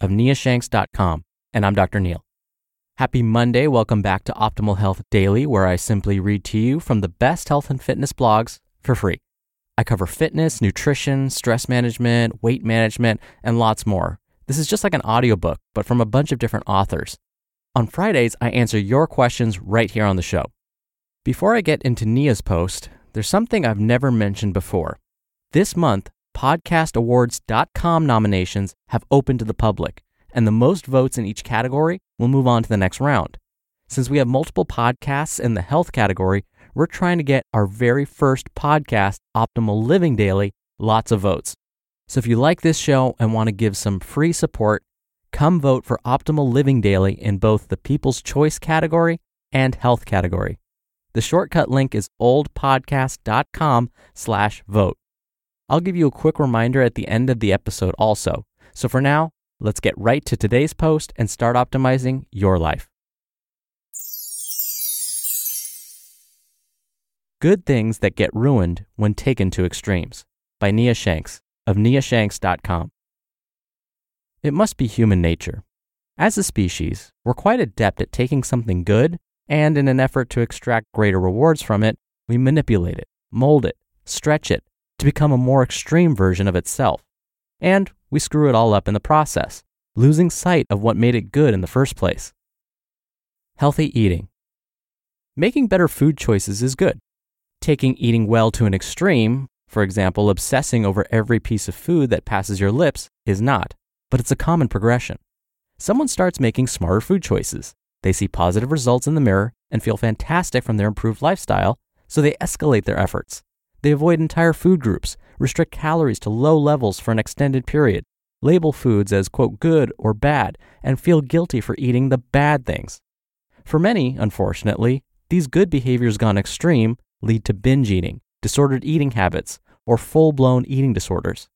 of niashanks.com. And I'm Dr. Neil. Happy Monday. Welcome back to Optimal Health Daily, where I simply read to you from the best health and fitness blogs for free. I cover fitness, nutrition, stress management, weight management, and lots more. This is just like an audiobook, but from a bunch of different authors. On Fridays, I answer your questions right here on the show. Before I get into Nia's post, there's something I've never mentioned before. This month, podcastawards.com nominations have opened to the public, and the most votes in each category will move on to the next round. Since we have multiple podcasts in the health category, we're trying to get our very first podcast, Optimal Living Daily, lots of votes. So if you like this show and want to give some free support, come vote for Optimal Living Daily in both the People's Choice category and health category. The shortcut link is oldpodcast.com slash vote. I'll give you a quick reminder at the end of the episode also. So for now, let's get right to today's post and start optimizing your life. Good Things That Get Ruined When Taken to Extremes by Nia Shanks of niashanks.com. It must be human nature. As a species, we're quite adept at taking something good and, in an effort to extract greater rewards from it, we manipulate it, mold it, stretch it to become a more extreme version of itself. And we screw it all up in the process, losing sight of what made it good in the first place. Healthy eating. Making better food choices is good. Taking eating well to an extreme, for example, obsessing over every piece of food that passes your lips, is not, but it's a common progression. Someone starts making smarter food choices. They see positive results in the mirror and feel fantastic from their improved lifestyle, so they escalate their efforts. They avoid entire food groups, restrict calories to low levels for an extended period, label foods as, quote, good or bad, and feel guilty for eating the bad things. For many, unfortunately, these good behaviors gone extreme lead to binge eating, disordered eating habits, or full blown eating disorders.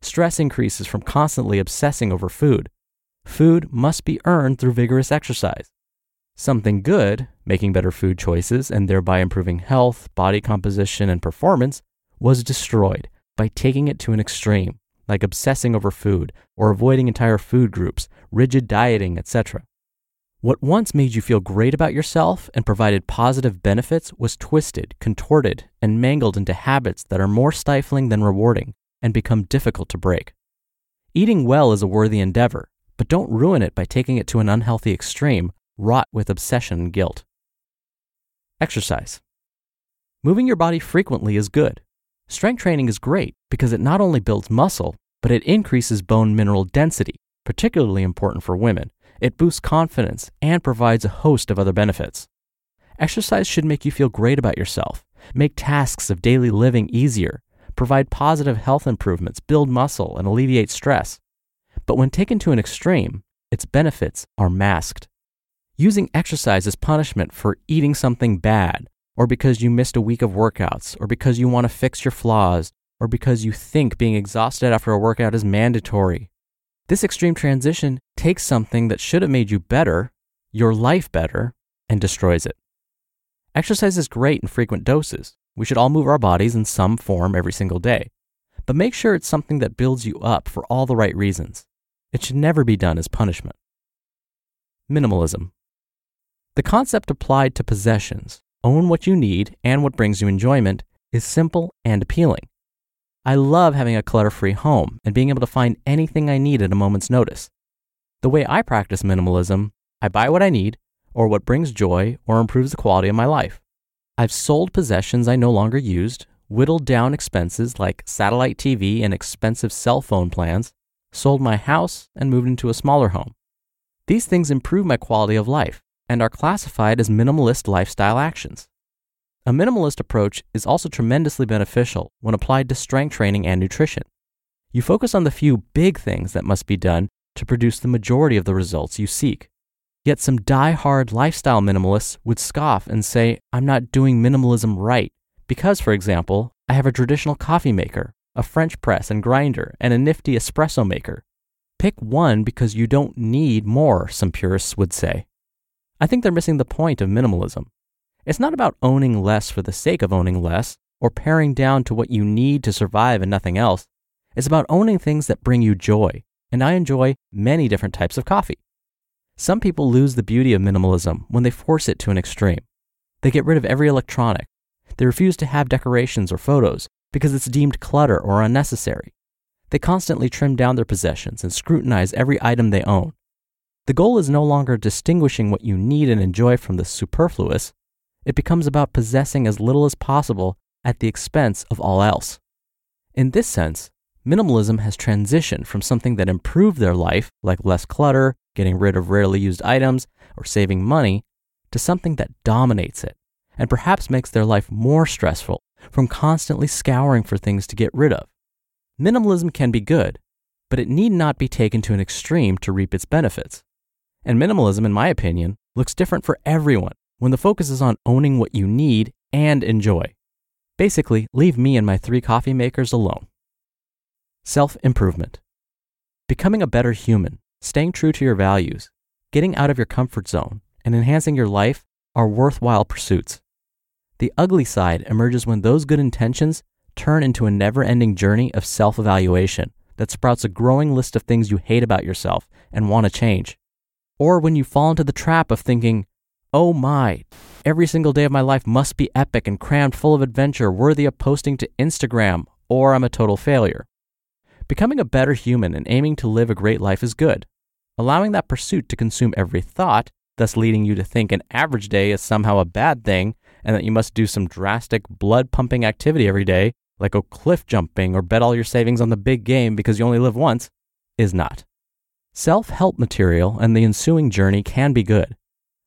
Stress increases from constantly obsessing over food. Food must be earned through vigorous exercise. Something good, making better food choices and thereby improving health, body composition, and performance, was destroyed by taking it to an extreme, like obsessing over food or avoiding entire food groups, rigid dieting, etc. What once made you feel great about yourself and provided positive benefits was twisted, contorted, and mangled into habits that are more stifling than rewarding and become difficult to break. Eating well is a worthy endeavor, but don't ruin it by taking it to an unhealthy extreme, wrought with obsession and guilt. Exercise. Moving your body frequently is good. Strength training is great because it not only builds muscle, but it increases bone mineral density, particularly important for women. It boosts confidence and provides a host of other benefits. Exercise should make you feel great about yourself, make tasks of daily living easier, provide positive health improvements, build muscle, and alleviate stress. But when taken to an extreme, its benefits are masked. Using exercise as punishment for eating something bad, or because you missed a week of workouts, or because you want to fix your flaws, or because you think being exhausted after a workout is mandatory. This extreme transition takes something that should have made you better, your life better, and destroys it. Exercise is great in frequent doses. We should all move our bodies in some form every single day. But make sure it's something that builds you up for all the right reasons. It should never be done as punishment. Minimalism. The concept applied to possessions, own what you need and what brings you enjoyment, is simple and appealing. I love having a clutter free home and being able to find anything I need at a moment's notice. The way I practice minimalism, I buy what I need, or what brings joy or improves the quality of my life. I've sold possessions I no longer used, whittled down expenses like satellite TV and expensive cell phone plans, sold my house, and moved into a smaller home. These things improve my quality of life and are classified as minimalist lifestyle actions. A minimalist approach is also tremendously beneficial when applied to strength training and nutrition. You focus on the few big things that must be done to produce the majority of the results you seek. Yet some die-hard lifestyle minimalists would scoff and say, I'm not doing minimalism right because, for example, I have a traditional coffee maker, a French press and grinder, and a nifty espresso maker. Pick one because you don't need more, some purists would say. I think they're missing the point of minimalism. It's not about owning less for the sake of owning less or paring down to what you need to survive and nothing else. It's about owning things that bring you joy, and I enjoy many different types of coffee. Some people lose the beauty of minimalism when they force it to an extreme. They get rid of every electronic. They refuse to have decorations or photos because it's deemed clutter or unnecessary. They constantly trim down their possessions and scrutinize every item they own. The goal is no longer distinguishing what you need and enjoy from the superfluous, it becomes about possessing as little as possible at the expense of all else. In this sense, minimalism has transitioned from something that improved their life, like less clutter, getting rid of rarely used items, or saving money, to something that dominates it and perhaps makes their life more stressful from constantly scouring for things to get rid of. Minimalism can be good, but it need not be taken to an extreme to reap its benefits. And minimalism, in my opinion, looks different for everyone when the focus is on owning what you need and enjoy. Basically, leave me and my three coffee makers alone. Self improvement. Becoming a better human, staying true to your values, getting out of your comfort zone, and enhancing your life are worthwhile pursuits. The ugly side emerges when those good intentions turn into a never ending journey of self evaluation that sprouts a growing list of things you hate about yourself and want to change. Or when you fall into the trap of thinking, Oh my, every single day of my life must be epic and crammed full of adventure, worthy of posting to Instagram, or I'm a total failure. Becoming a better human and aiming to live a great life is good. Allowing that pursuit to consume every thought, thus leading you to think an average day is somehow a bad thing and that you must do some drastic blood pumping activity every day, like go cliff jumping or bet all your savings on the big game because you only live once, is not. Self help material and the ensuing journey can be good.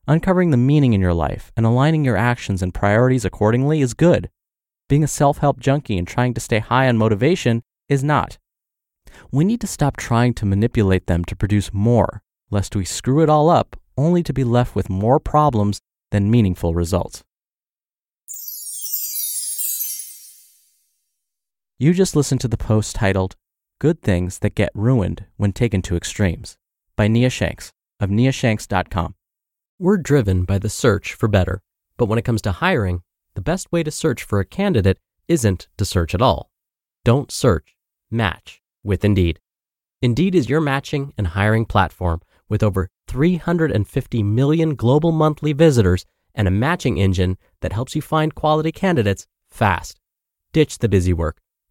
Uncovering the meaning in your life and aligning your actions and priorities accordingly is good. Being a self help junkie and trying to stay high on motivation is not. We need to stop trying to manipulate them to produce more, lest we screw it all up only to be left with more problems than meaningful results. You just listened to the post titled Good Things That Get Ruined When Taken to Extremes by Nia Shanks of niashanks.com. We're driven by the search for better. But when it comes to hiring, the best way to search for a candidate isn't to search at all. Don't search, match with Indeed. Indeed is your matching and hiring platform with over 350 million global monthly visitors and a matching engine that helps you find quality candidates fast. Ditch the busy work.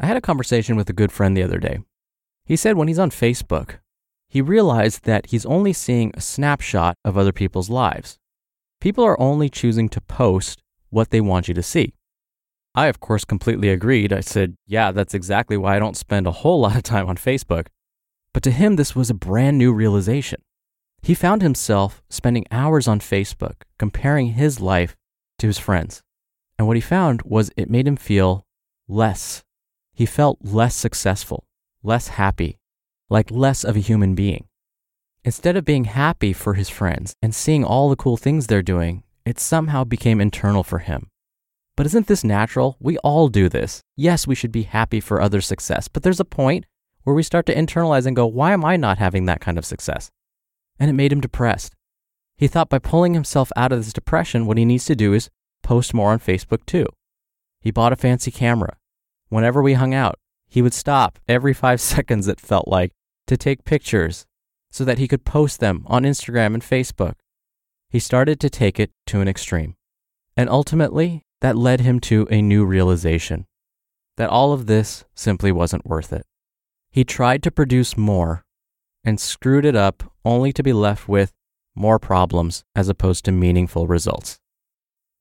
I had a conversation with a good friend the other day. He said when he's on Facebook, he realized that he's only seeing a snapshot of other people's lives. People are only choosing to post what they want you to see. I, of course, completely agreed. I said, yeah, that's exactly why I don't spend a whole lot of time on Facebook. But to him, this was a brand new realization. He found himself spending hours on Facebook comparing his life to his friends. And what he found was it made him feel less he felt less successful, less happy, like less of a human being. Instead of being happy for his friends and seeing all the cool things they're doing, it somehow became internal for him. But isn't this natural? We all do this. Yes, we should be happy for others' success, but there's a point where we start to internalize and go, why am I not having that kind of success? And it made him depressed. He thought by pulling himself out of this depression, what he needs to do is post more on Facebook too. He bought a fancy camera whenever we hung out, he would stop every five seconds, it felt like, to take pictures so that he could post them on Instagram and Facebook. He started to take it to an extreme. And ultimately, that led him to a new realization that all of this simply wasn't worth it. He tried to produce more and screwed it up only to be left with more problems as opposed to meaningful results.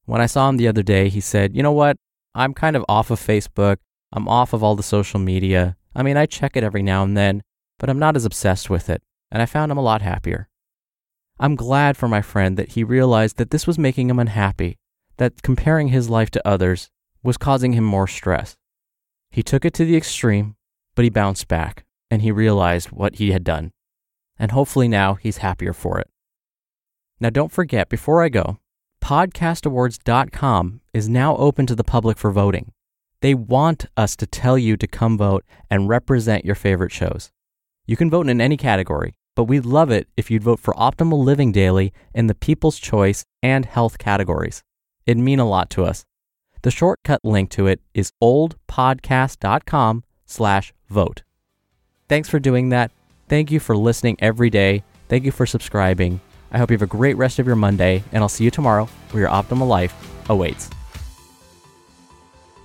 When I saw him the other day, he said, You know what? I'm kind of off of Facebook. I'm off of all the social media. I mean, I check it every now and then, but I'm not as obsessed with it, and I found him a lot happier. I'm glad for my friend that he realized that this was making him unhappy, that comparing his life to others was causing him more stress. He took it to the extreme, but he bounced back and he realized what he had done. And hopefully now he's happier for it. Now, don't forget, before I go, podcastawards.com is now open to the public for voting. They want us to tell you to come vote and represent your favorite shows. You can vote in any category, but we'd love it if you'd vote for Optimal Living Daily in the People's Choice and Health categories. It'd mean a lot to us. The shortcut link to it is oldpodcast.com slash vote. Thanks for doing that. Thank you for listening every day. Thank you for subscribing. I hope you have a great rest of your Monday, and I'll see you tomorrow where your optimal life awaits.